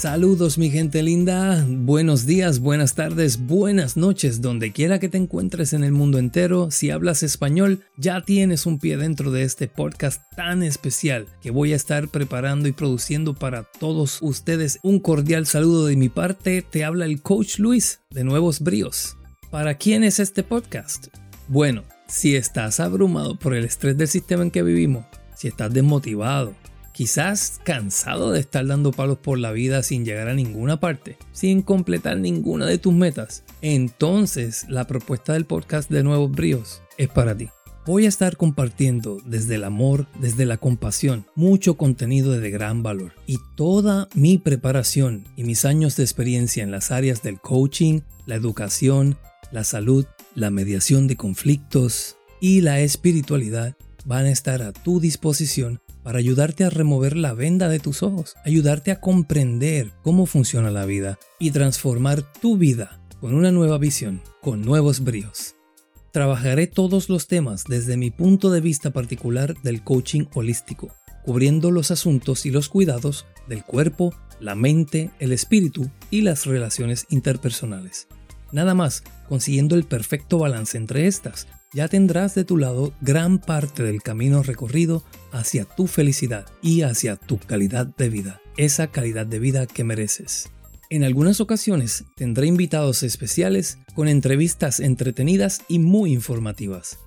Saludos mi gente linda, buenos días, buenas tardes, buenas noches, donde quiera que te encuentres en el mundo entero, si hablas español ya tienes un pie dentro de este podcast tan especial que voy a estar preparando y produciendo para todos ustedes. Un cordial saludo de mi parte, te habla el coach Luis de Nuevos Bríos. ¿Para quién es este podcast? Bueno, si estás abrumado por el estrés del sistema en que vivimos, si estás desmotivado, Quizás cansado de estar dando palos por la vida sin llegar a ninguna parte, sin completar ninguna de tus metas, entonces la propuesta del podcast de Nuevos Bríos es para ti. Voy a estar compartiendo desde el amor, desde la compasión, mucho contenido de gran valor y toda mi preparación y mis años de experiencia en las áreas del coaching, la educación, la salud, la mediación de conflictos y la espiritualidad van a estar a tu disposición para ayudarte a remover la venda de tus ojos, ayudarte a comprender cómo funciona la vida y transformar tu vida con una nueva visión, con nuevos bríos. Trabajaré todos los temas desde mi punto de vista particular del coaching holístico, cubriendo los asuntos y los cuidados del cuerpo, la mente, el espíritu y las relaciones interpersonales. Nada más consiguiendo el perfecto balance entre estas, ya tendrás de tu lado gran parte del camino recorrido hacia tu felicidad y hacia tu calidad de vida, esa calidad de vida que mereces. En algunas ocasiones tendré invitados especiales con entrevistas entretenidas y muy informativas.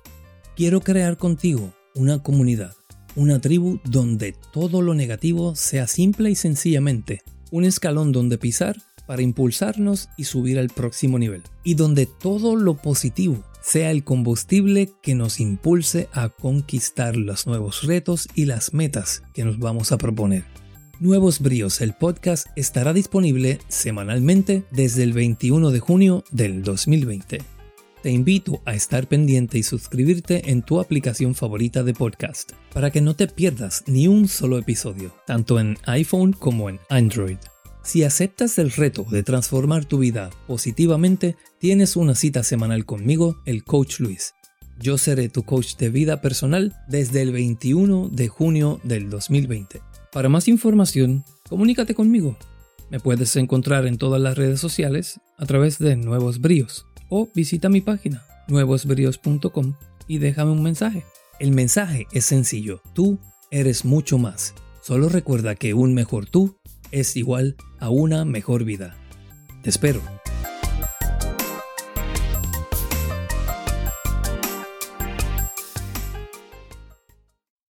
Quiero crear contigo una comunidad, una tribu donde todo lo negativo sea simple y sencillamente un escalón donde pisar para impulsarnos y subir al próximo nivel, y donde todo lo positivo sea el combustible que nos impulse a conquistar los nuevos retos y las metas que nos vamos a proponer. Nuevos Bríos, el podcast estará disponible semanalmente desde el 21 de junio del 2020. Te invito a estar pendiente y suscribirte en tu aplicación favorita de podcast para que no te pierdas ni un solo episodio, tanto en iPhone como en Android. Si aceptas el reto de transformar tu vida positivamente, tienes una cita semanal conmigo, el Coach Luis. Yo seré tu coach de vida personal desde el 21 de junio del 2020. Para más información, comunícate conmigo. Me puedes encontrar en todas las redes sociales a través de Nuevos Bríos o visita mi página nuevosbríos.com y déjame un mensaje. El mensaje es sencillo, tú eres mucho más. Solo recuerda que un mejor tú es igual a una mejor vida. Te espero.